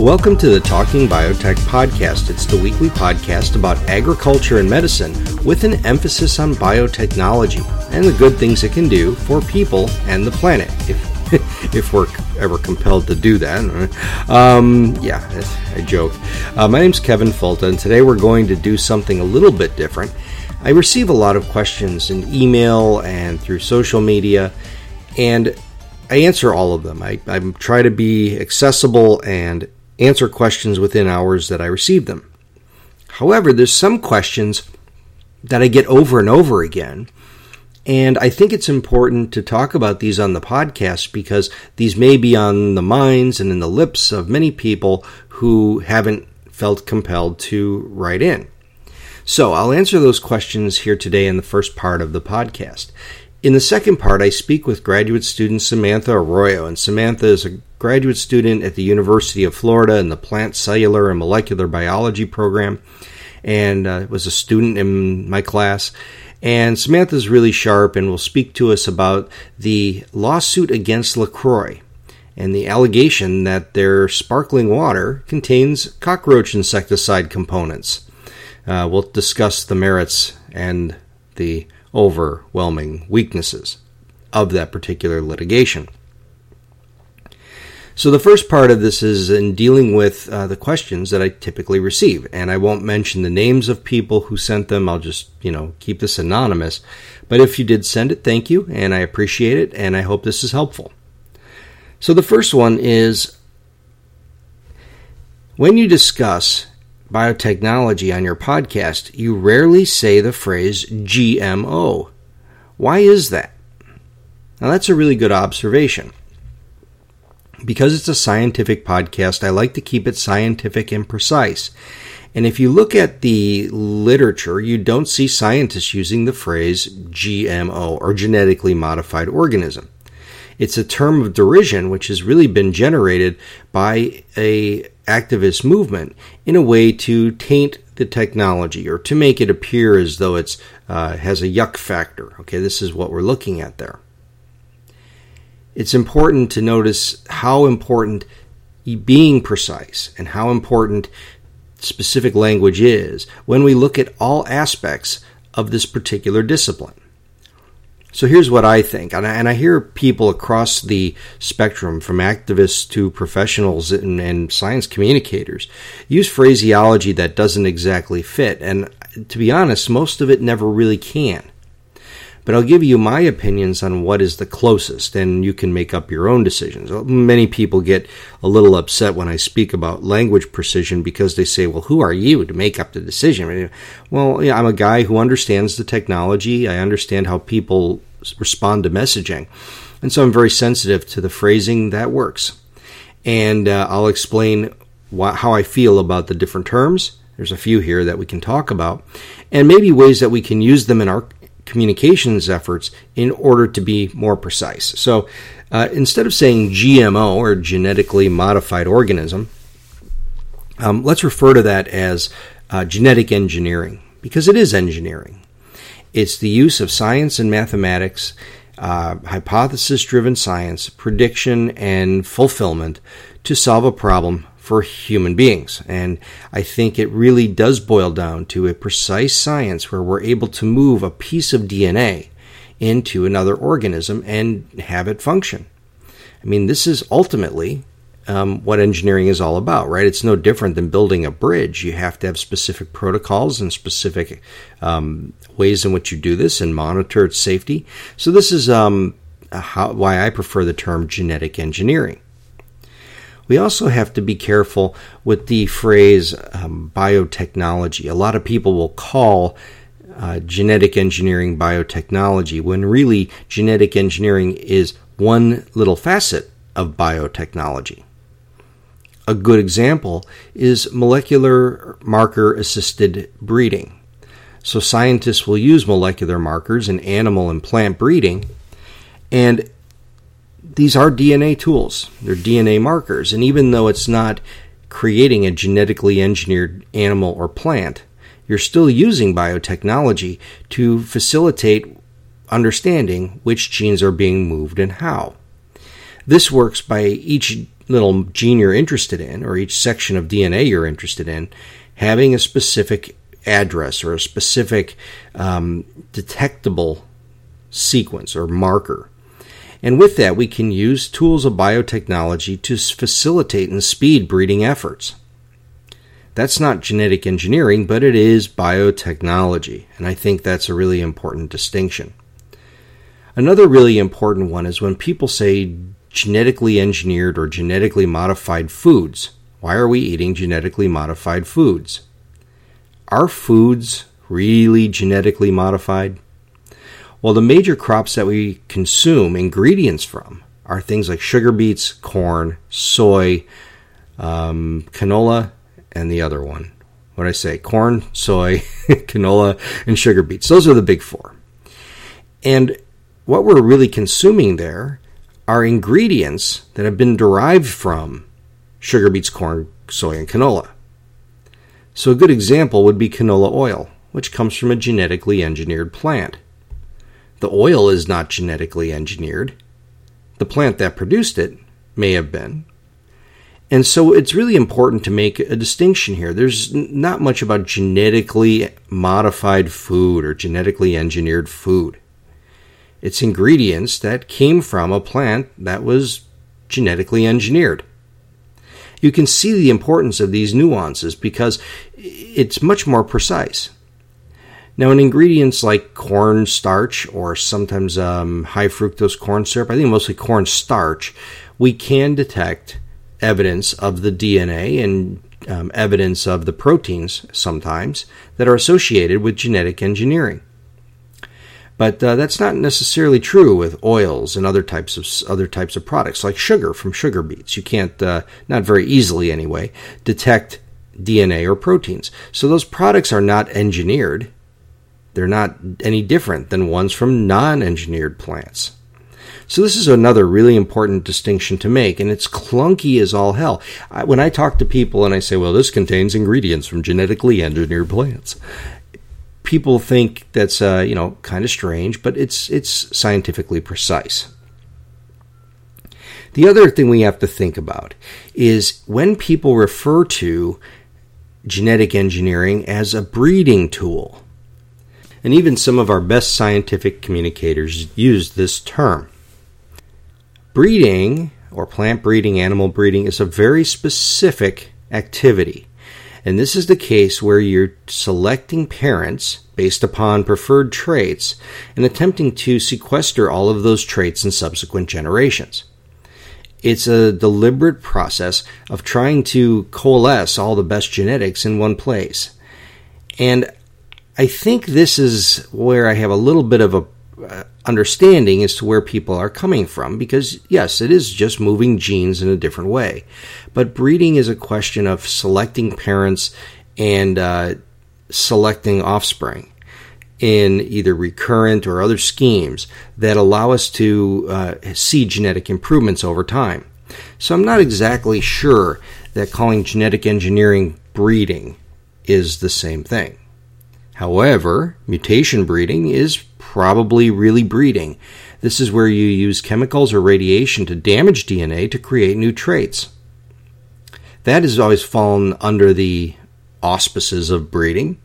Welcome to the Talking Biotech podcast. It's the weekly podcast about agriculture and medicine with an emphasis on biotechnology and the good things it can do for people and the planet, if, if we're ever compelled to do that. Um, yeah, I joke. Uh, my name's Kevin Folta, and today we're going to do something a little bit different. I receive a lot of questions in email and through social media, and I answer all of them. I, I try to be accessible and answer questions within hours that I receive them. However, there's some questions that I get over and over again. And I think it's important to talk about these on the podcast because these may be on the minds and in the lips of many people who haven't felt compelled to write in. So I'll answer those questions here today in the first part of the podcast. In the second part, I speak with graduate student Samantha Arroyo, and Samantha is a graduate student at the University of Florida in the Plant Cellular and Molecular Biology program, and uh, was a student in my class. And Samantha's really sharp and will speak to us about the lawsuit against LaCroix and the allegation that their sparkling water contains cockroach insecticide components. Uh, we'll discuss the merits and the overwhelming weaknesses of that particular litigation. So, the first part of this is in dealing with uh, the questions that I typically receive. And I won't mention the names of people who sent them. I'll just, you know, keep this anonymous. But if you did send it, thank you. And I appreciate it. And I hope this is helpful. So, the first one is when you discuss biotechnology on your podcast, you rarely say the phrase GMO. Why is that? Now, that's a really good observation. Because it's a scientific podcast, I like to keep it scientific and precise. And if you look at the literature, you don't see scientists using the phrase GMO or genetically modified organism. It's a term of derision which has really been generated by a activist movement in a way to taint the technology or to make it appear as though it uh, has a yuck factor. Okay, this is what we're looking at there. It's important to notice how important being precise and how important specific language is when we look at all aspects of this particular discipline. So here's what I think, and I, and I, hear people across the spectrum, from activists to professionals and, and, science communicators, use phraseology that doesn't exactly fit. And to be honest, most of it never really can but I'll give you my opinions on what is the closest, and you can make up your own decisions. Many people get a little upset when I speak about language precision because they say, well, who are you to make up the decision? Well, I'm a guy who understands the technology, I understand how people respond to messaging, and so I'm very sensitive to the phrasing that works. And uh, I'll explain wh- how I feel about the different terms. There's a few here that we can talk about, and maybe ways that we can use them in our communications efforts in order to be more precise. So uh, instead of saying GMO or genetically modified organism, um, let's refer to that as uh, genetic engineering because it is engineering. It's the use of science and mathematics, uh, hypothesis driven science, prediction, and fulfillment to solve a problem for human beings. And I think it really does boil down to a precise science where we're able to move a piece of DNA into another organism and have it function. I mean, this is ultimately um, what engineering is all about, right? It's no different than building a bridge. You have to have specific protocols and specific um, ways in which you do this and monitor its safety. So, this is um, how, why I prefer the term genetic engineering. We also have to be careful with the phrase um, biotechnology. A lot of people will call uh, genetic engineering biotechnology when really genetic engineering is one little facet of biotechnology. A good example is molecular marker assisted breeding. So, scientists will use molecular markers in animal and plant breeding, and these are DNA tools. They're DNA markers. And even though it's not creating a genetically engineered animal or plant, you're still using biotechnology to facilitate understanding which genes are being moved and how. This works by each little gene you're interested in, or each section of DNA you're interested in, having a specific address or a specific um, detectable sequence or marker. And with that, we can use tools of biotechnology to facilitate and speed breeding efforts. That's not genetic engineering, but it is biotechnology, and I think that's a really important distinction. Another really important one is when people say genetically engineered or genetically modified foods. Why are we eating genetically modified foods? Are foods really genetically modified? Well, the major crops that we consume ingredients from are things like sugar beets, corn, soy, um, canola, and the other one. What I say? Corn, soy, canola, and sugar beets. Those are the big four. And what we're really consuming there are ingredients that have been derived from sugar beets, corn, soy, and canola. So, a good example would be canola oil, which comes from a genetically engineered plant. The oil is not genetically engineered. The plant that produced it may have been. And so it's really important to make a distinction here. There's not much about genetically modified food or genetically engineered food. It's ingredients that came from a plant that was genetically engineered. You can see the importance of these nuances because it's much more precise. Now, in ingredients like corn starch or sometimes um, high fructose corn syrup, I think mostly corn starch, we can detect evidence of the DNA and um, evidence of the proteins sometimes that are associated with genetic engineering. But uh, that's not necessarily true with oils and other types of other types of products, like sugar from sugar beets. You can't, uh, not very easily anyway, detect DNA or proteins. So those products are not engineered. They're not any different than ones from non-engineered plants. So this is another really important distinction to make, and it's clunky as all hell. I, when I talk to people and I say, "Well, this contains ingredients from genetically engineered plants," people think that's uh, you know kind of strange, but it's it's scientifically precise. The other thing we have to think about is when people refer to genetic engineering as a breeding tool. And even some of our best scientific communicators use this term. Breeding, or plant breeding, animal breeding, is a very specific activity. And this is the case where you're selecting parents based upon preferred traits and attempting to sequester all of those traits in subsequent generations. It's a deliberate process of trying to coalesce all the best genetics in one place. And I think this is where I have a little bit of a uh, understanding as to where people are coming from because yes it is just moving genes in a different way. But breeding is a question of selecting parents and uh, selecting offspring in either recurrent or other schemes that allow us to uh, see genetic improvements over time. So i'm not exactly sure that calling genetic engineering breeding is the same thing However, mutation breeding is probably really breeding. This is where you use chemicals or radiation to damage DNA to create new traits. That has always fallen under the auspices of breeding.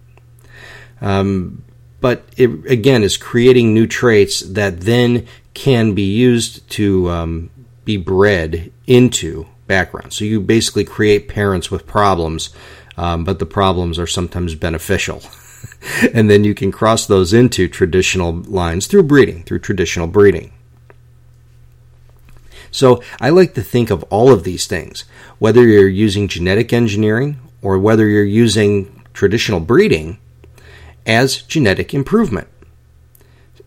Um, but it, again, is creating new traits that then can be used to um, be bred into background. So you basically create parents with problems, um, but the problems are sometimes beneficial. and then you can cross those into traditional lines through breeding, through traditional breeding. So I like to think of all of these things, whether you're using genetic engineering or whether you're using traditional breeding, as genetic improvement.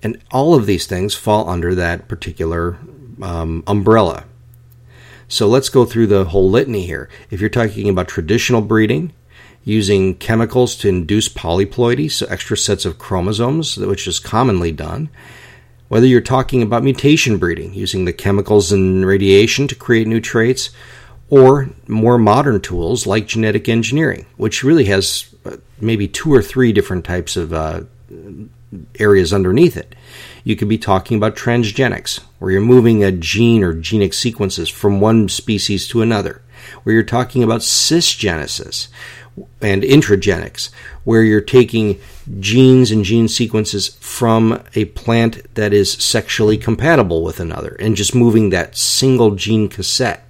And all of these things fall under that particular um, umbrella. So let's go through the whole litany here. If you're talking about traditional breeding, using chemicals to induce polyploidy, so extra sets of chromosomes, which is commonly done, whether you're talking about mutation breeding, using the chemicals and radiation to create new traits, or more modern tools like genetic engineering, which really has uh, maybe two or three different types of uh, areas underneath it. You could be talking about transgenics, where you're moving a gene or genic sequences from one species to another, where you're talking about cisgenesis and intragenics, where you're taking genes and gene sequences from a plant that is sexually compatible with another and just moving that single gene cassette.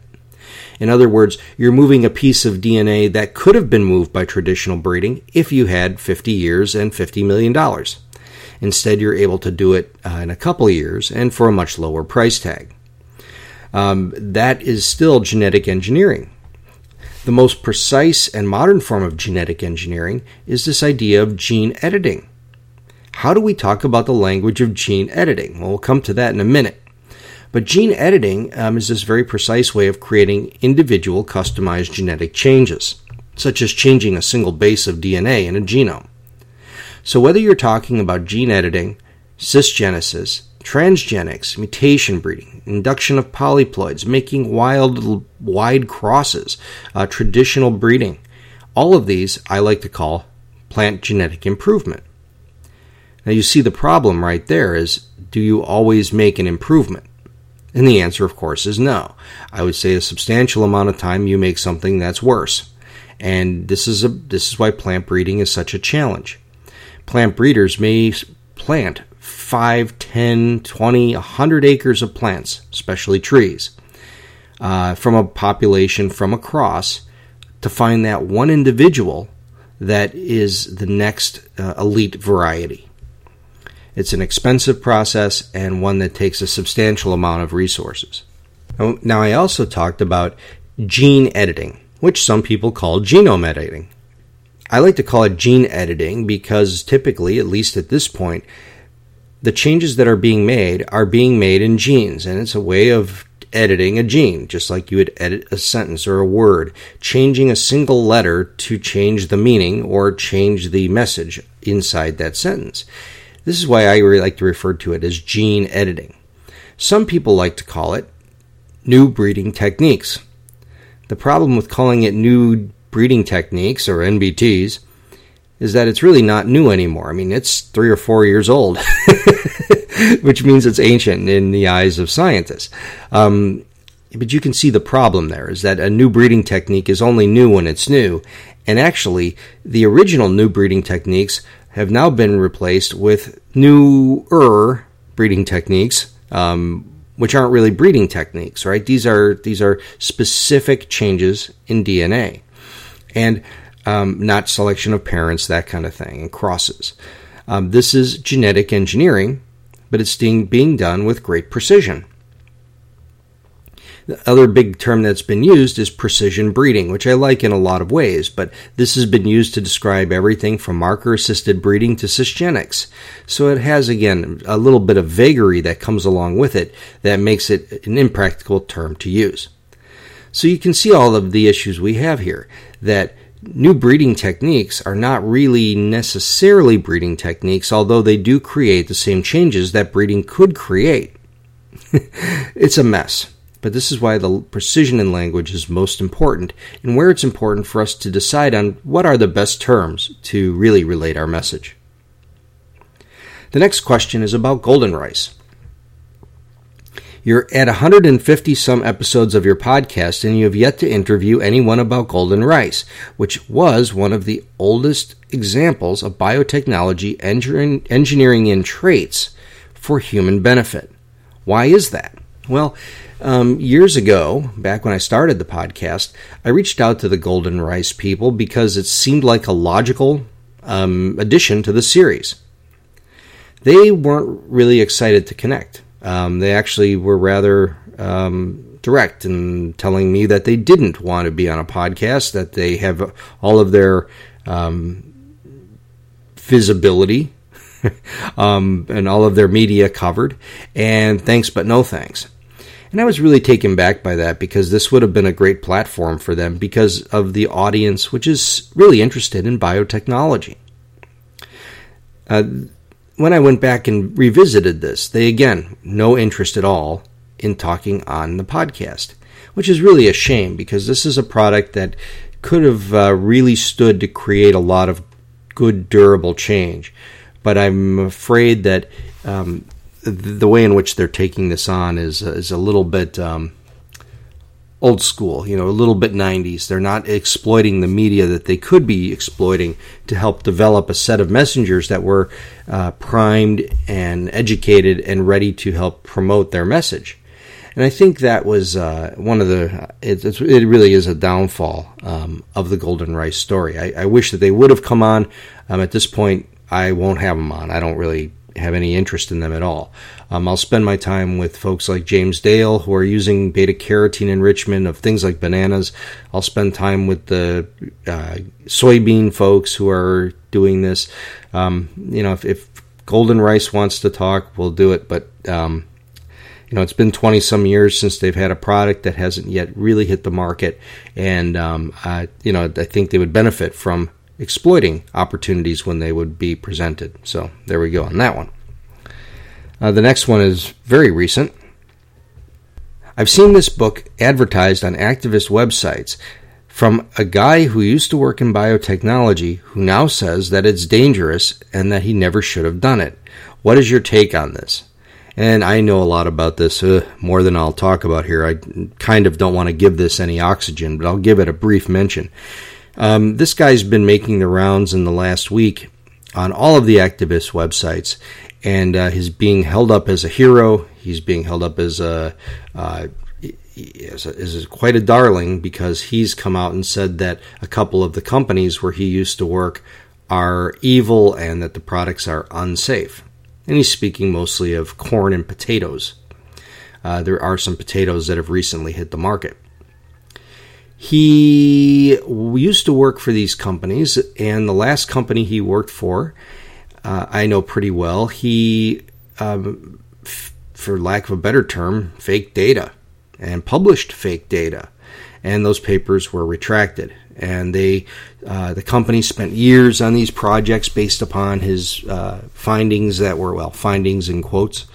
In other words, you're moving a piece of DNA that could have been moved by traditional breeding if you had 50 years and $50 million. Instead, you're able to do it uh, in a couple years and for a much lower price tag. Um, that is still genetic engineering. The most precise and modern form of genetic engineering is this idea of gene editing. How do we talk about the language of gene editing? Well, we'll come to that in a minute. But gene editing um, is this very precise way of creating individual customized genetic changes, such as changing a single base of DNA in a genome. So, whether you're talking about gene editing, cisgenesis, transgenics, mutation breeding, induction of polyploids, making wild, wide crosses, uh, traditional breeding, all of these I like to call plant genetic improvement. Now, you see the problem right there is do you always make an improvement? And the answer, of course, is no. I would say a substantial amount of time you make something that's worse. And this is a this is why plant breeding is such a challenge plant breeders may plant 5, 10, 20, 100 acres of plants, especially trees, uh, from a population from across to find that one individual that is the next uh, elite variety. It's an expensive process and one that takes a substantial amount of resources. Now, I also talked about gene editing, which some people call genome editing. I like to call it gene editing because typically, at least at this point, the changes that are being made are being made in genes, and it's a way of editing a gene, just like you would edit a sentence or a word, changing a single letter to change the meaning or change the message inside that sentence. This is why I really like to refer to it as gene editing. Some people like to call it new breeding techniques. The problem with calling it new breeding techniques, or NBTs, is that it's really not new anymore. I mean, it's three or four years old, which means it's ancient in the eyes of scientists. Um, but you can see the problem there is that a new breeding technique is only new when it's new. And actually, the original new breeding techniques have now been replaced with newer breeding techniques, um, which aren't really breeding techniques, right? These are these are specific changes in DNA and um, not selection of parents, that kind of thing, and crosses. Um, this is genetic engineering, but it's being, being done with great precision. The other big term that's been used is precision breeding, which I like in a lot of ways, but this has been used to describe everything from marker assisted breeding to cisgenics. So it has, again, a little bit of vagary that comes along with it that makes it an impractical term to use. So you can see all of the issues we have here that new breeding techniques are not really necessarily breeding techniques, although they do create the same changes that breeding could create. it's a mess. But this is why the precision in language is most important, and where it's important for us to decide on what are the best terms to really relate our message. The next question is about golden rice. You're at 150 some episodes of your podcast, and you have yet to interview anyone about golden rice, which was one of the oldest examples of biotechnology engineering in traits for human benefit. Why is that? Well, um, years ago, back when I started the podcast, I reached out to the Golden Rice people because it seemed like a logical um, addition to the series. They weren't really excited to connect. Um, they actually were rather um, direct in telling me that they didn't want to be on a podcast, that they have all of their um, visibility um, and all of their media covered, and thanks but no thanks. And I was really taken back by that because this would have been a great platform for them because of the audience, which is really interested in biotechnology. Uh, when I went back and revisited this, they again, no interest at all in talking on the podcast, which is really a shame because this is a product that could have uh, really stood to create a lot of good, durable change. But I'm afraid that um, the way in which they're taking this on is is a little bit um, old school, you know, a little bit 90s. They're not exploiting the media that they could be exploiting to help develop a set of messengers that were uh, primed and educated and ready to help promote their message. And I think that was uh, one of the, it, it, really is a downfall um, of the Golden Rice story. I, I, wish that they would have come on. Um, at this point, I won't have them on. I don't really have any interest in them at all. Um, I'll spend my time with folks like James Dale who are using beta carotene enrichment of things like bananas. I'll spend time with the uh, soybean folks who are doing this. Um, you know, if, if, Golden Rice wants to talk, we'll do it. But um, you know, it's been 20 some years since they've had a product that hasn't yet really hit the market. And, um, I, you know, I think they would benefit from exploiting opportunities when they would be presented. So there we go on that one. Uh, the next one is very recent. I've seen this book advertised on activist websites from a guy who used to work in biotechnology who now says that it's dangerous and that he never should have done it. What is your take on this? And I know a lot about this, uh, more than I'll talk about here. I kind of don't want to give this any oxygen, but I'll give it a brief mention. Um, this guy's been making the rounds in the last week on all of the activist websites, and uh, he's being held up as a hero. He's being held up as a, uh, as quite a darling because he's come out and said that a couple of the companies where he used to work are evil and that the products are unsafe. And he's speaking mostly of corn and potatoes. Uh, there are some potatoes that have recently hit the market. He used to work for these companies, and the last company he worked for, uh, I know pretty well. He, um, f- for lack of a better term, faked data and published fake data, and those papers were retracted. And they, uh, the company spent years on these projects based upon his uh, findings that were well findings in quotes,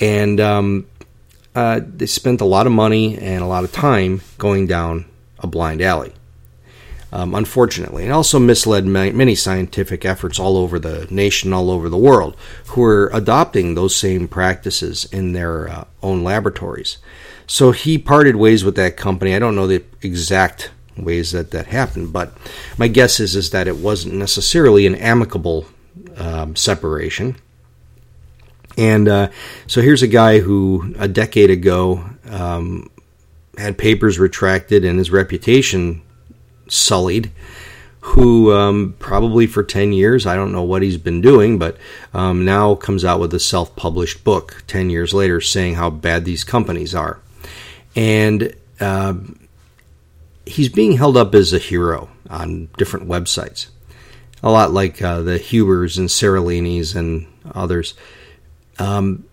and um, uh, they spent a lot of money and a lot of time going down a blind alley. Um, unfortunately, and also misled many scientific efforts all over the nation, all over the world, who are adopting those same practices in their uh, own laboratories. So he parted ways with that company. I don't know the exact ways that that happened, but my guess is is that it wasn't necessarily an amicable um, separation. And uh, so here's a guy who a decade ago um, had papers retracted and his reputation sullied. Who um, probably for 10 years, I don't know what he's been doing, but um, now comes out with a self published book 10 years later saying how bad these companies are. And uh, he's being held up as a hero on different websites, a lot like uh, the Hubers and Seralinis and others. Um,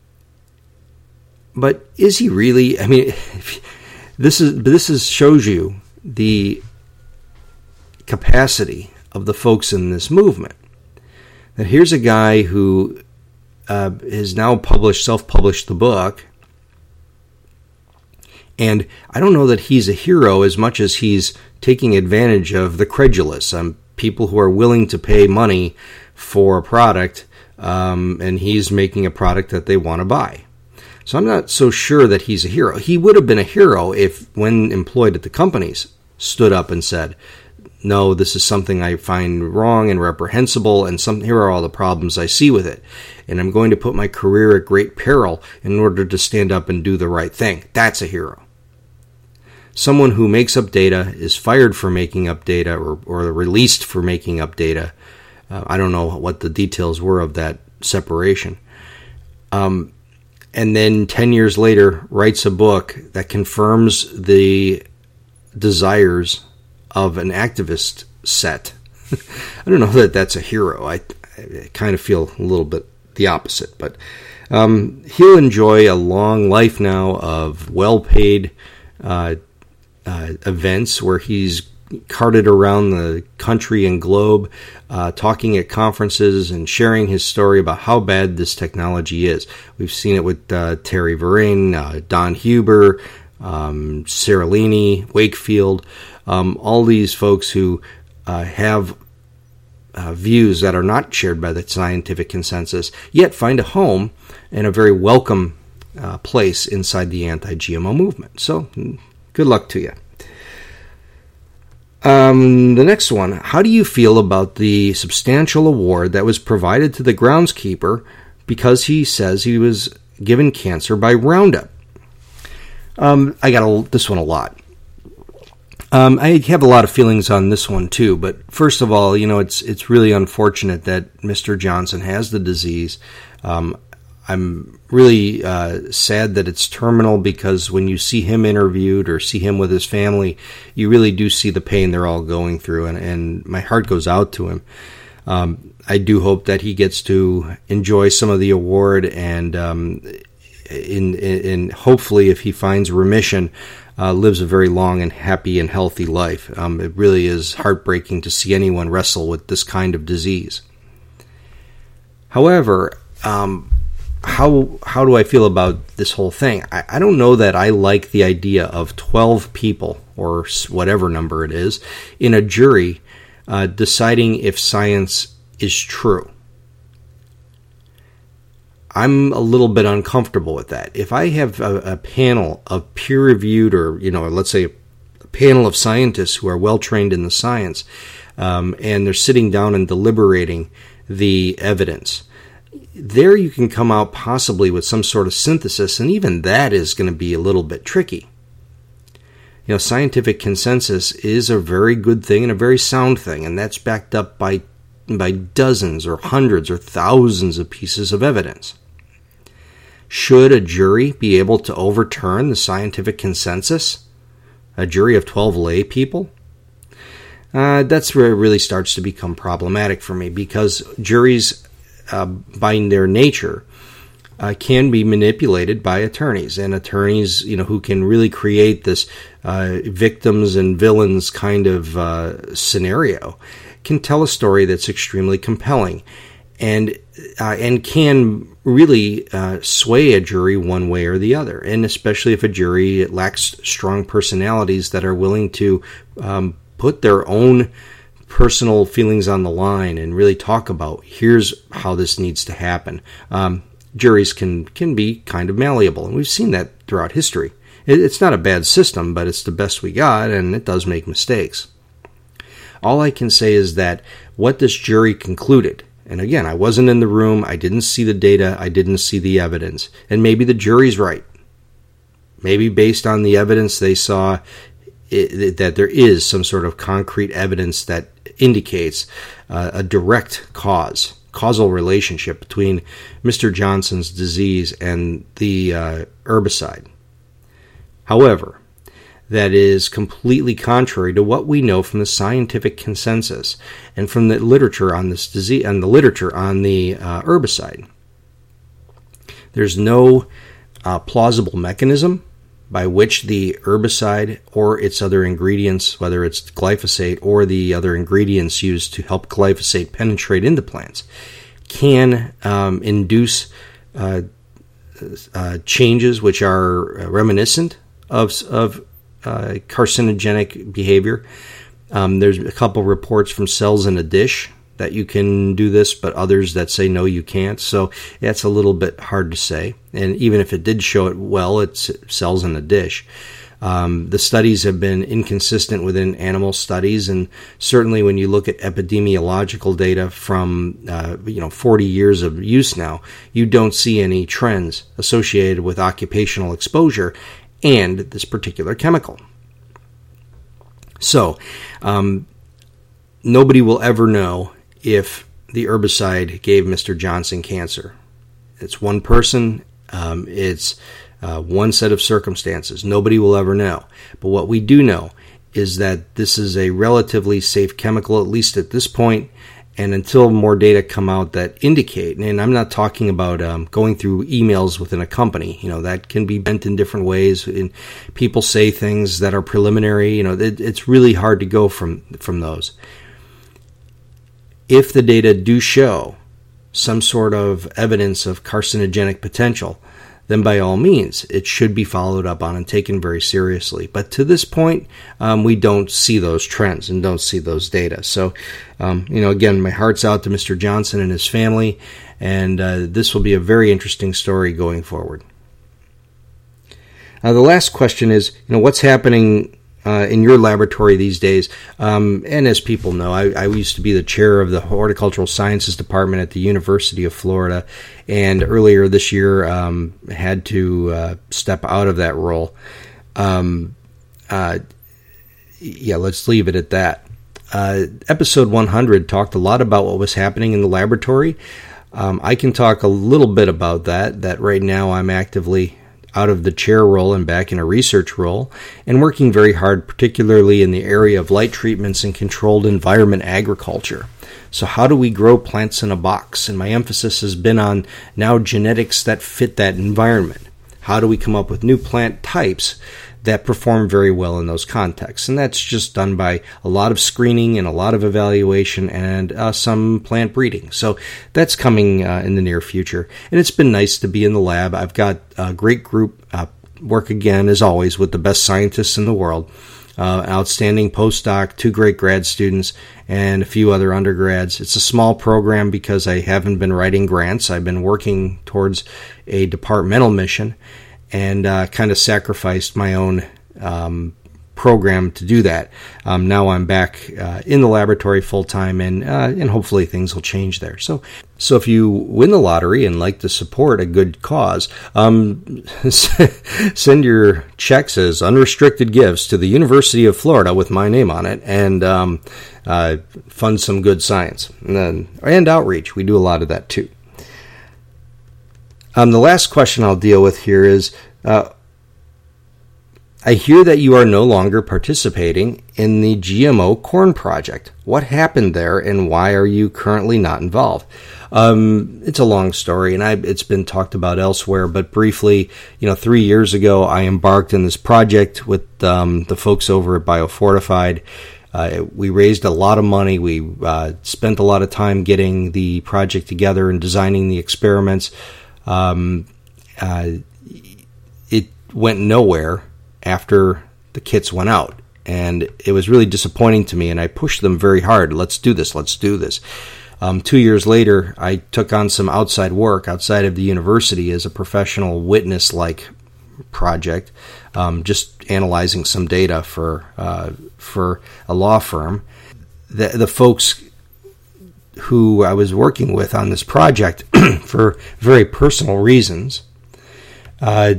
but is he really? I mean, this is this is shows you the capacity of the folks in this movement. Now here's a guy who uh, has now published, self-published the book, and I don't know that he's a hero as much as he's taking advantage of the credulous, um, people who are willing to pay money for a product, um, and he's making a product that they want to buy. So I'm not so sure that he's a hero. He would have been a hero if, when employed at the companies, stood up and said, no, this is something I find wrong and reprehensible, and some, here are all the problems I see with it. And I'm going to put my career at great peril in order to stand up and do the right thing. That's a hero. Someone who makes up data is fired for making up data or, or released for making up data. Uh, I don't know what the details were of that separation. Um, and then 10 years later writes a book that confirms the desires of an activist set. I don't know that that's a hero. I, I, kind of feel a little bit the opposite, but Um, he'll enjoy a long life now of well paid uh, uh, events where he's carted around the country and globe, uh, talking at conferences and sharing his story about how bad this technology is. We've seen it with uh, Thierry Vrain, uh, Don Huber, um, Seralini, Wakefield, um, all these folks who uh, have uh, views that are not shared by the scientific consensus, yet find a home and a very welcome uh, place inside the anti GMO movement. So, good luck to you. Um, the next one How do you feel about the substantial award that was provided to the groundskeeper because he says he was given cancer by Roundup? Um, I got a, this one a lot. Um, I have a lot of feelings on this one too, but first of all, you know, it's it's really unfortunate that Mr. Johnson has the disease. Um, I'm really uh, sad that it's terminal because when you see him interviewed or see him with his family, you really do see the pain they're all going through, and, and my heart goes out to him. Um, I do hope that he gets to enjoy some of the award, and um, in, in, hopefully, if he finds remission, uh, lives a very long and happy and healthy life. Um, it really is heartbreaking to see anyone wrestle with this kind of disease. However, um, how how do I feel about this whole thing? I, I, don't know that I like the idea of twelve people or whatever number it is in a jury uh, deciding if science is true. I'm a little bit uncomfortable with that. If I have a, a panel of peer reviewed, or you know, let's say a panel of scientists who are well trained in the science, um, and they're sitting down and deliberating the evidence, there you can come out possibly with some sort of synthesis, and even that is going to be a little bit tricky. You know, scientific consensus is a very good thing and a very sound thing, and that's backed up by by dozens or hundreds or thousands of pieces of evidence. Should a jury be able to overturn the scientific consensus? A jury of 12 lay people? Uh, that's where it really starts to become problematic for me because juries, uh, by their nature, uh, can be manipulated by attorneys. And attorneys, you know, who can really create this uh, victims and villains kind of uh, scenario, can tell a story that's extremely compelling and uh, and can really uh, sway a jury one way or the other, and especially if a jury lacks strong personalities that are willing to um, put their own personal feelings on the line and really talk about here's how this needs to happen. Um, juries can can be kind of malleable, and we've seen that throughout history. It, it's not a bad system, but it's the best we got, and it does make mistakes. All I can say is that what this jury concluded and again, I wasn't in the room. I didn't see the data. I didn't see the evidence. And maybe the jury's right. Maybe based on the evidence they saw, it, that there is some sort of concrete evidence that indicates uh, a direct cause, causal relationship between Mr. Johnson's disease and the uh, herbicide. However, that is completely contrary to what we know from the scientific consensus and from the literature on this disease and the literature on the uh, herbicide. There's no uh, plausible mechanism by which the herbicide or its other ingredients, whether it's glyphosate or the other ingredients used to help glyphosate penetrate into plants, can um, induce uh, uh, changes which are reminiscent of, of uh, carcinogenic behavior. Um, there's a couple reports from cells in a dish that you can do this, but others that say no, you can't. So that's a little bit hard to say. And even if it did show it well, it sells in a dish. Um, the studies have been inconsistent within animal studies, and certainly when you look at epidemiological data from uh, you know 40 years of use now, you don't see any trends associated with occupational exposure and this particular chemical. So, um, nobody will ever know if the herbicide gave Mr. Johnson cancer. It's one person, um, it's uh, one set of circumstances. Nobody will ever know. But what we do know is that this is a relatively safe chemical, at least at this point, And until more data come out that indicate, and I'm not talking about um, going through emails within a company, you know, that can be bent in different ways. And people say things that are preliminary, you know, it, it's really hard to go from, from those. If the data do show some sort of evidence of carcinogenic potential, then by all means, it should be followed up on and taken very seriously. But to this point, um, we don't see those trends and don't see those data. So, um, you know, again, my heart's out to Mr. Johnson and his family, and uh, this will be a very interesting story going forward. Uh, the last question is, you know, what's happening uh, in your laboratory these days. Um, and as people know, I, I, used to be the chair of the horticultural sciences department at the University of Florida, and earlier this year um, had to uh, step out of that role. Um, uh, yeah, let's leave it at that. Uh, episode 100 talked a lot about what was happening in the laboratory. Um, I can talk a little bit about that. That right now I'm actively out of the chair role and back in a research role, and working very hard, particularly in the area of light treatments and controlled environment agriculture. So, how do we grow plants in a box? And my emphasis has been on now genetics that fit that environment. How do we come up with new plant types that perform very well in those contexts. And that's just done by a lot of screening and a lot of evaluation and uh, some plant breeding. So that's coming uh, in the near future. And it's been nice to be in the lab. I've got a great group, uh, work again, as always, with the best scientists in the world. Uh, outstanding postdoc, two great grad students, and a few other undergrads. It's a small program because I haven't been writing grants. I've been working towards a departmental mission, and uh, kind of sacrificed my own um, program to do that. Um, now I'm back uh, in the laboratory full time, and uh, and hopefully things will change there. So so if you win the lottery and like to support a good cause, um, send your checks as unrestricted gifts to the University of Florida with my name on it, and um, uh, fund some good science and, then, and outreach. We do a lot of that too. Um, the last question I'll deal with here is uh, I hear that you are no longer participating in the GMO corn project. What happened there and why are you currently not involved? Um, it's a long story and I, it's been talked about elsewhere, but briefly, you know, three years ago, I embarked in this project with um, the folks over at Biofortified. Uh, we raised a lot of money. We uh, spent a lot of time getting the project together and designing the experiments. Um, uh, it went nowhere after the kits went out. And it was really disappointing to me, and I pushed them very hard. Let's do this, let's do this. Um, two years later, I took on some outside work outside of the university as a professional witness like project, um, just analyzing some data for uh, for a law firm. The, the folks who I was working with on this project for very personal reasons uh,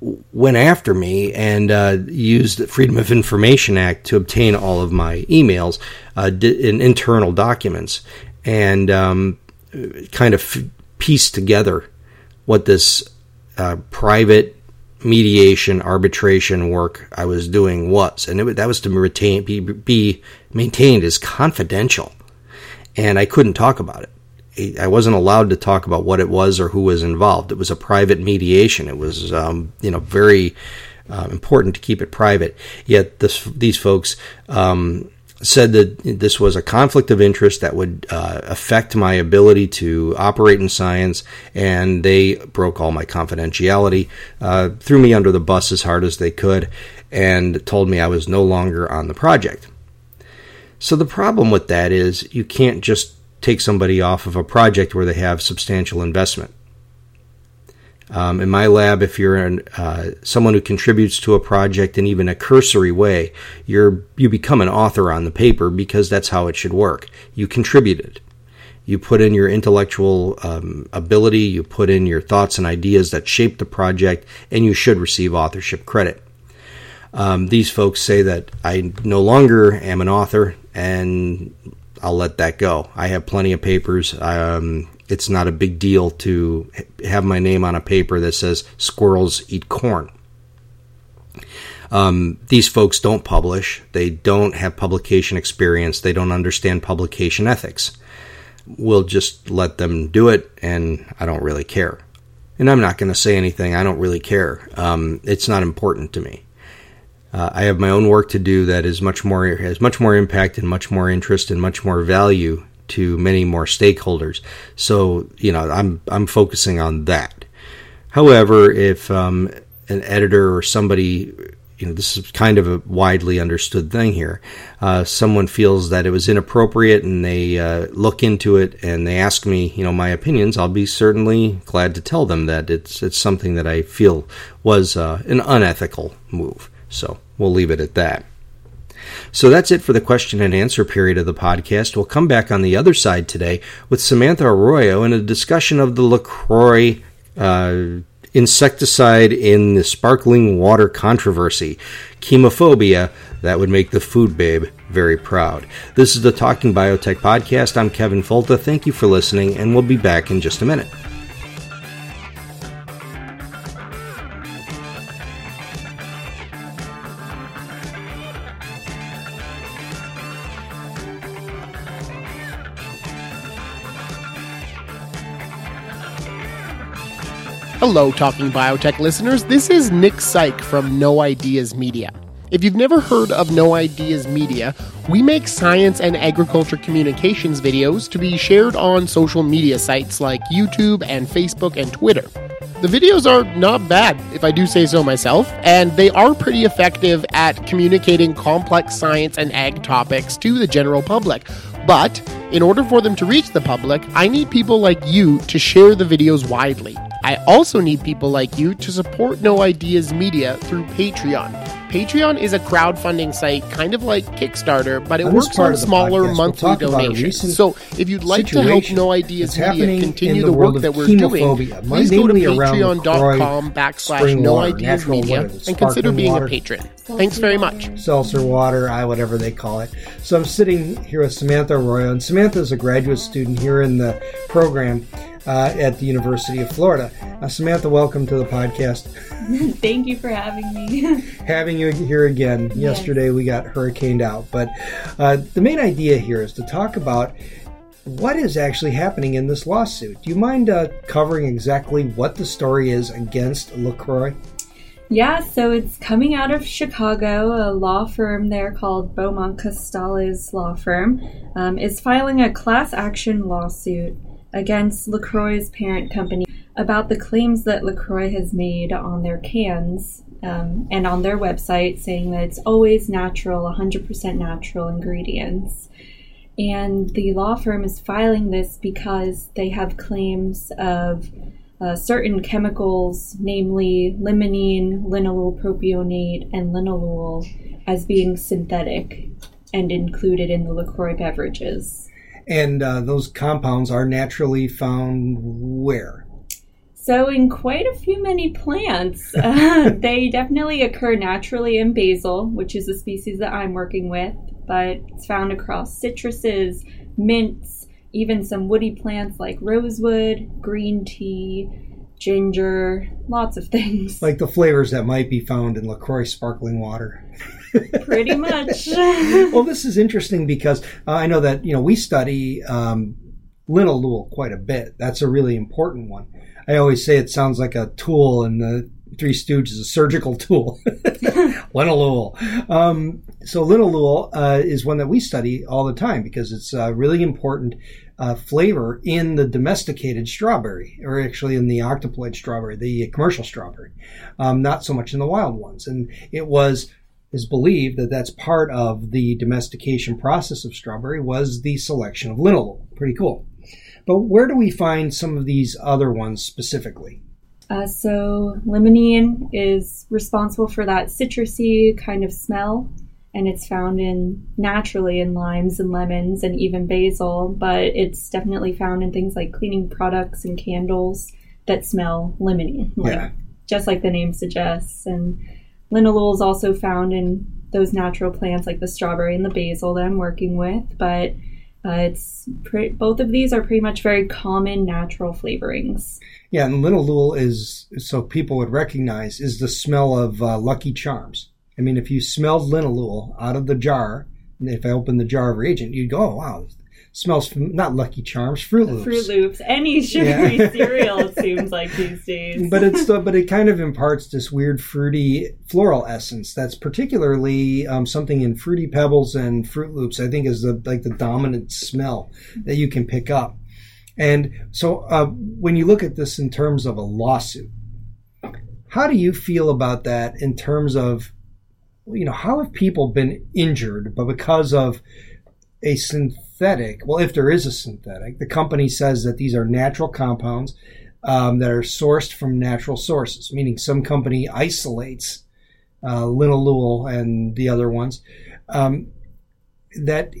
went after me and uh, used the Freedom of Information Act to obtain all of my emails uh, in internal documents and um, kind of f- pieced together what this uh, private mediation arbitration work I was doing was, and it, that was to retain be, be maintained as confidential and I couldn't talk about it. I wasn't allowed to talk about what it was or who was involved. It was a private mediation. It was, um, you know, very uh, important to keep it private. Yet this, these folks um, said that this was a conflict of interest that would uh, affect my ability to operate in science, and they broke all my confidentiality, uh, threw me under the bus as hard as they could, and told me I was no longer on the project. So the problem with that is you can't just take somebody off of a project where they have substantial investment. Um, in my lab, if you're an, uh, someone who contributes to a project in even a cursory way, you're you become an author on the paper because that's how it should work. You contributed. You put in your intellectual um, ability, you put in your thoughts and ideas that shape the project, and you should receive authorship credit. Um, these folks say that I no longer am an author, and I'll let that go. I have plenty of papers. Um, it's not a big deal to have my name on a paper that says squirrels eat corn. Um, these folks don't publish. They don't have publication experience. They don't understand publication ethics. We'll just let them do it, and I don't really care. And I'm not going to say anything. I don't really care. Um, it's not important to me. Uh, I have my own work to do that is much more has much more impact and much more interest and much more value to many more stakeholders. So you know, I'm I'm focusing on that. However, if um, an editor or somebody you know, this is kind of a widely understood thing here. Uh, someone feels that it was inappropriate and they uh, look into it and they ask me, you know, my opinions. I'll be certainly glad to tell them that it's it's something that I feel was uh, an unethical move. So we'll leave it at that. So that's it for the question and answer period of the podcast. We'll come back on the other side today with Samantha Arroyo and a discussion of the LaCroix uh, insecticide in the sparkling water controversy. Chemophobia, that would make the food babe very proud. This is the Talking Biotech Podcast. I'm Kevin Folta. Thank you for listening, and we'll be back in just a minute. Hello, Talking Biotech listeners. This is Nick Saik from Know Ideas Media. If you've never heard of Know Ideas Media, we make science and agriculture communications videos to be shared on social media sites like YouTube and Facebook and Twitter. The videos are not bad, if I do say so myself, and they are pretty effective at communicating complex science and ag topics to the general public. But in order for them to reach the public, I need people like you to share the videos widely. I also need people like you to support Know Ideas Media through Patreon. Patreon is a crowdfunding site, kind of like Kickstarter, but it works on smaller podcast, we'll monthly a donations. So if you'd like to help Know Ideas Media continue the the work that we're doing, please go to patreon.com backslash Know Ideas Media and consider being water. a patron. Thanks very much. seltzer water, I whatever they call it. So I'm sitting here with Samantha Arroyo, and Samantha is a graduate student here in the program uh, at the University of Florida. Uh, Samantha, welcome to the podcast. Thank you for having me. Having you here again. Yesterday we got hurricaned out, but uh, the main idea here is to talk about what is actually happening in this lawsuit. Do you mind uh, covering exactly what the story is against LaCroix? Yeah, so it's coming out of Chicago. A law firm there called Beaumont Costales Law Firm um, is filing a class action lawsuit against LaCroix's parent company about the claims that LaCroix has made on their cans um, and on their website, saying that it's always natural, 100% natural ingredients. And the law firm is filing this because they have claims of uh, certain chemicals, namely limonene, linalool propionate, and linalool, as being synthetic and included in the LaCroix beverages. And uh, those compounds are naturally found where? So, in quite a few many plants, uh, they definitely occur naturally in basil, which is a species that I'm working with, but it's found across citruses, mints, even some woody plants like rosewood, green tea, ginger, lots of things. Like the flavors that might be found in LaCroix sparkling water. Pretty much. well, this is interesting because uh, I know that you know we study um, linalool quite a bit. That's a really important one. I always say it sounds like a tool in the Three Stooges, is a surgical tool. linalool. Um, so linalool uh, is one that we study all the time because it's a really important uh, flavor in the domesticated strawberry, or actually in the octoploid strawberry, the commercial strawberry, um, not so much in the wild ones. And it was is believed that that's part of the domestication process of strawberry was the selection of linalool. Pretty cool. But where do we find some of these other ones specifically? Uh, so, limonene is responsible for that citrusy kind of smell, and it's found in naturally in limes and lemons and even basil, but it's definitely found in things like cleaning products and candles that smell lemony, like, Yeah. just like the name suggests. And linalool is also found in those natural plants like the strawberry and the basil that I'm working with, but uh, it's pre- both of these are pretty much very common natural flavorings. Yeah, and linalool is so people would recognize is the smell of uh, Lucky Charms. I mean, if you smelled linalool out of the jar, if I opened the jar of reagent, you'd go, oh, wow, smells from, not Lucky Charms, Fruit Loops. Fruit Loops, any sugary yeah. cereal, it seems like these days. But it's the, but it kind of imparts this weird fruity floral essence that's particularly um, something in Fruity Pebbles and Fruit Loops. I think is the like the dominant smell that you can pick up. And so uh, when you look at this in terms of a lawsuit, how do you feel about that in terms of you know how have people been injured but because of a synthetic, well, if there is a synthetic, the company says that these are natural compounds um, that are sourced from natural sources, meaning some company isolates uh, linalool and the other ones. Um, that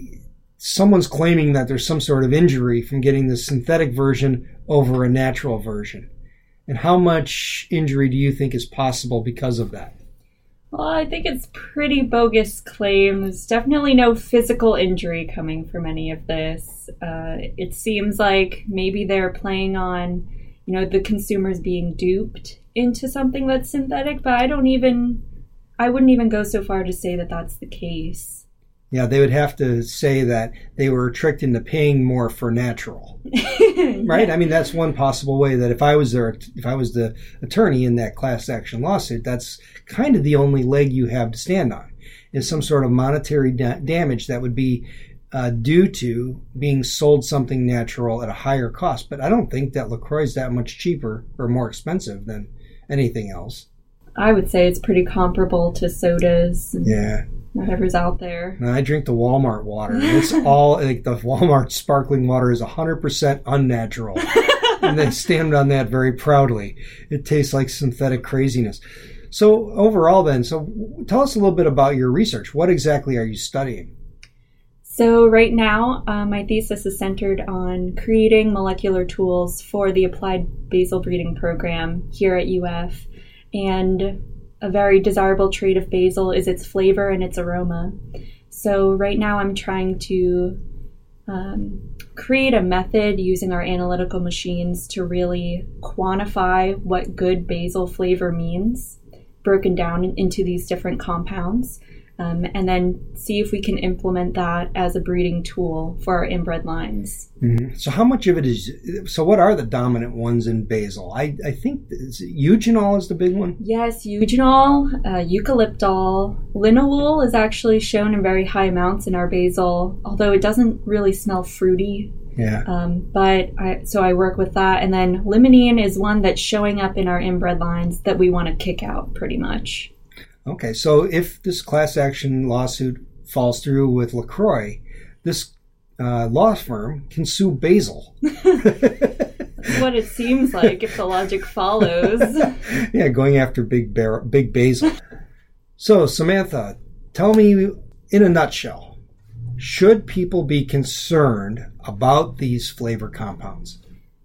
someone's claiming that there's some sort of injury from getting the synthetic version over a natural version. And how much injury do you think is possible because of that? Well, I think it's pretty bogus claims. Definitely no physical injury coming from any of this. Uh, it seems like maybe they're playing on, you know, the consumers being duped into something that's synthetic, but I don't even, I wouldn't even go so far to say that that's the case. Yeah, they would have to say that they were tricked into paying more for natural, right? I mean, that's one possible way that if I was there, if I was the attorney in that class action lawsuit, that's kind of the only leg you have to stand on is some sort of monetary da- damage that would be uh, due to being sold something natural at a higher cost. But I don't think that Lacroix is that much cheaper or more expensive than anything else. I would say it's pretty comparable to sodas. yeah whatever's out there. And I drink the Walmart water. It's all like the Walmart sparkling water is 100% unnatural. and they stand on that very proudly. It tastes like synthetic craziness. So overall then, so tell us a little bit about your research. What exactly are you studying? So right now, uh, my thesis is centered on creating molecular tools for the applied basil breeding program here at UF. And a very desirable trait of basil is its flavor and its aroma. So, right now, I'm trying to um, create a method using our analytical machines to really quantify what good basil flavor means, broken down into these different compounds um, and then see if we can implement that as a breeding tool for our inbred lines. Mm-hmm. So, how much of it is? So, what are the dominant ones in basil? I, I think is eugenol is the big one. Yes, eugenol, uh, eucalyptol, linalool is actually shown in very high amounts in our basil, although it doesn't really smell fruity. Yeah. Um, but I, so I work with that, and then limonene is one that's showing up in our inbred lines that we want to kick out pretty much. Okay, so if this class action lawsuit falls through with LaCroix, this uh, law firm can sue Basil. what it seems like if the logic follows. yeah, going after Big Bear, Big Basil. So, Samantha, tell me in a nutshell, should people be concerned about these flavor compounds?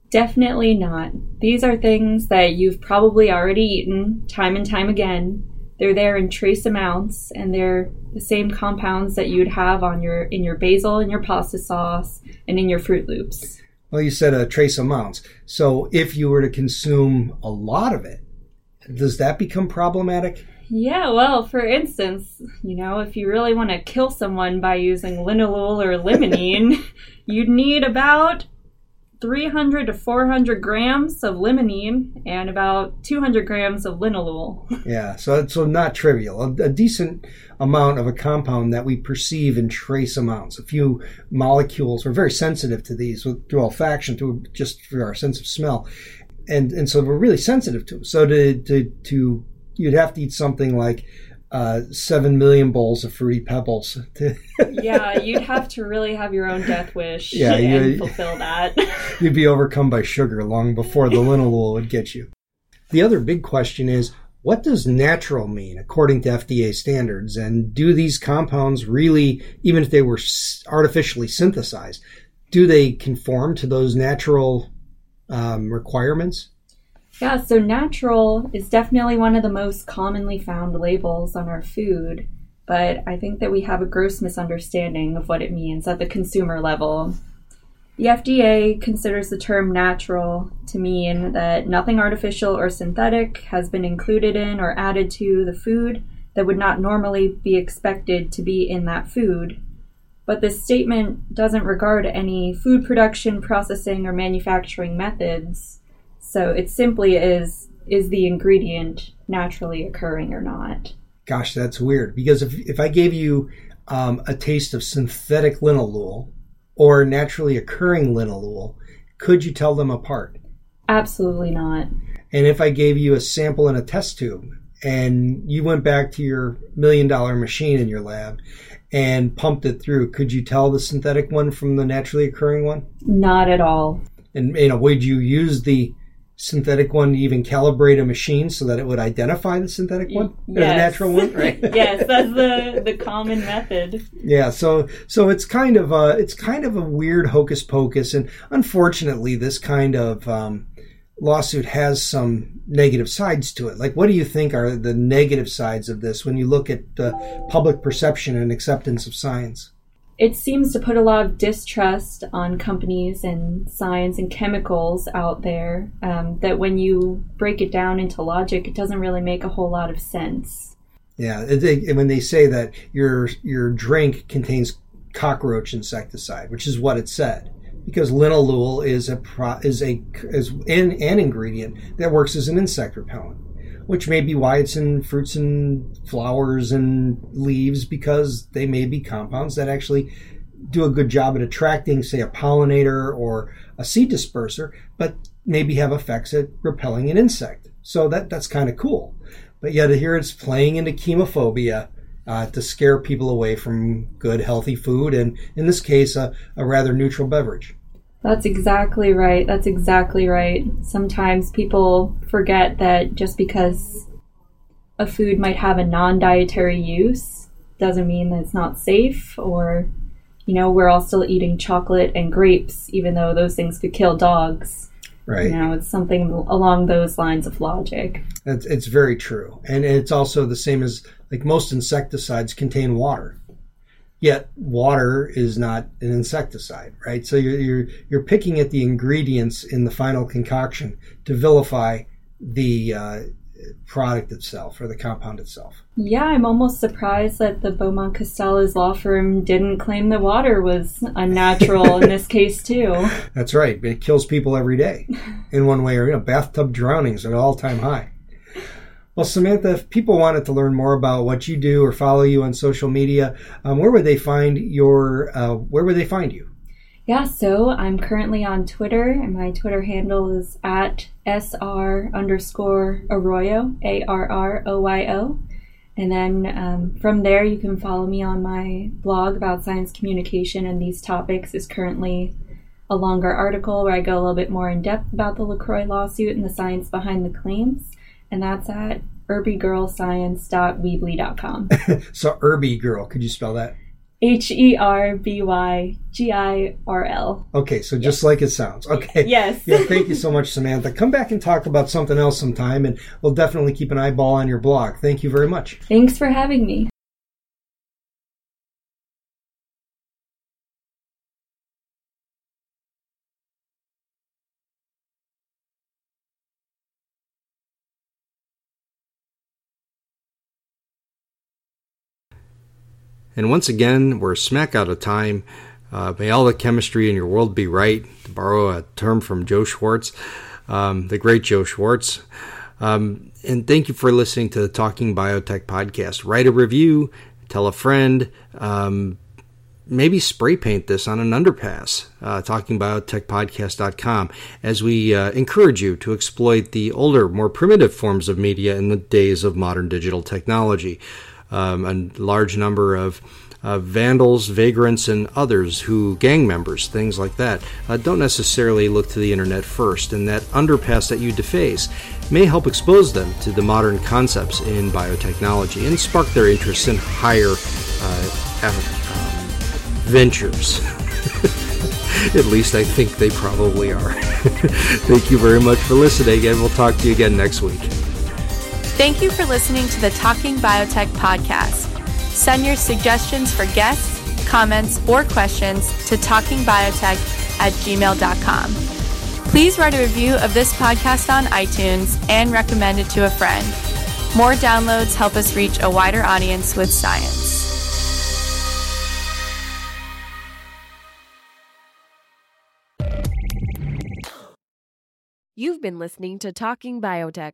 Definitely not. These are things that you've probably already eaten time and time again they're there in trace amounts, and they're the same compounds that you'd have on your in your basil, in your pasta sauce, and in your Fruit Loops. Well, you said a trace amounts. So if you were to consume a lot of it, does that become problematic? Yeah, well, for instance, you know, if you really want to kill someone by using linalool or limonene, you'd need about 300 to 400 grams of limonene and about 200 grams of linalool. yeah, so so not trivial. A, a, decent amount of a compound that we perceive in trace amounts. A few molecules. We're very sensitive to these through olfaction, through just through our sense of smell, and and so we're really sensitive to. Them. So to to to you'd have to eat something like uh, seven million bowls of fruity pebbles. yeah, you'd have to really have your own death wish yeah, and you, fulfill that. you'd be overcome by sugar long before the linalool would get you. The other big question is what does natural mean according to FDA standards? And do these compounds really, even if they were artificially synthesized, do they conform to those natural um, requirements? Yeah, so natural is definitely one of the most commonly found labels on our food, but I think that we have a gross misunderstanding of what it means at the consumer level. The FDA considers the term natural to mean that nothing artificial or synthetic has been included in or added to the food that would not normally be expected to be in that food. But this statement doesn't regard any food production, processing, or manufacturing methods. So it simply is is the ingredient naturally occurring or not? Gosh, that's weird. Because if, if I gave you um, a taste of synthetic linalool or naturally occurring linalool, could you tell them apart? Absolutely not. And if I gave you a sample in a test tube and you went back to your million dollar machine in your lab and pumped it through, could you tell the synthetic one from the naturally occurring one? Not at all. And you know, would you use the synthetic one to even calibrate a machine so that it would identify the synthetic one? Yes. or the natural one? Right. Yes that's the the common method. Yeah so so it's kind of a it's kind of a weird hocus pocus and unfortunately this kind of um, lawsuit has some negative sides to it. Like what do you think are the negative sides of this when you look at the public perception and acceptance of science it seems to put a lot of distrust on companies and science and chemicals out there um, that when you break it down into logic, it doesn't really make a whole lot of sense. Yeah, they, when they say that your your drink contains cockroach insecticide, which is what it said, because linalool is a pro, is a is an, an ingredient that works as an insect repellent which may be why it's in fruits and flowers and leaves because they may be compounds that actually do a good job at attracting, say, a pollinator or a seed disperser, but maybe have effects at repelling an insect. So that that's kind of cool. But yet here it's playing into chemophobia uh, to scare people away from good, healthy food, and in this case, a, a rather neutral beverage. That's exactly right. That's exactly right. Sometimes people forget that just because a food might have a non dietary use doesn't mean that it's not safe or, you know, we're all still eating chocolate and grapes, even though those things could kill dogs. Right. You know, it's something along those lines of logic. It's, it's very true. And it's also the same as like most insecticides contain water. Yet water is not an insecticide, right? So you're, you're, you're picking at the ingredients in the final concoction to vilify the uh, product itself or the compound itself. Yeah, I'm almost surprised that the Beaumont Costales law firm didn't claim the water was unnatural in this case too. That's right. It kills people every day in one way or you know, bathtub drownings at all time high. Well, Samantha, if people wanted to learn more about what you do or follow you on social media, um, where would they find your? Uh, where would they find you? Yeah, so I'm currently on Twitter, and my Twitter handle is at sr underscore arroyo a r r o y o, and then um, from there you can follow me on my blog about science communication and these topics. is currently a longer article where I go a little bit more in depth about the Lacroix lawsuit and the science behind the claims and that's at herbygirlscience.weebly.com. so Herby Girl, could you spell that? H E R B Y G I R L. Okay, so just yes. like it sounds. Okay. Yes. yeah, thank you so much, Samantha. Come back and talk about something else sometime, and we'll definitely keep an eyeball on your blog. Thank you very much. Thanks for having me. And once again, we're smack out of time. Uh, may all the chemistry in your world be right, to borrow a term from Joe Schwarcz, um, the great Joe Schwarcz. Um, and thank you for listening to the Talking Biotech podcast. Write a review, tell a friend, um, maybe spray paint this on an underpass, uh, talkingbiotechpodcast.com, as we uh, encourage you to exploit the older, more primitive forms of media in the days of modern digital technology um, a large number of uh, vandals, vagrants, and others who, gang members, things like that, uh, don't necessarily look to the internet first, and that underpass that you deface may help expose them to the modern concepts in biotechnology and spark their interest in higher uh, um, ventures. At least I think they probably are. Thank you very much for listening, and we'll talk to you again next week. Thank you for listening to the Talking Biotech podcast. Send your suggestions for guests, comments, or questions to talkingbiotech at gmail.com. Please write a review of this podcast on iTunes and recommend it to a friend. More downloads help us reach a wider audience with science. You've been listening to Talking Biotech,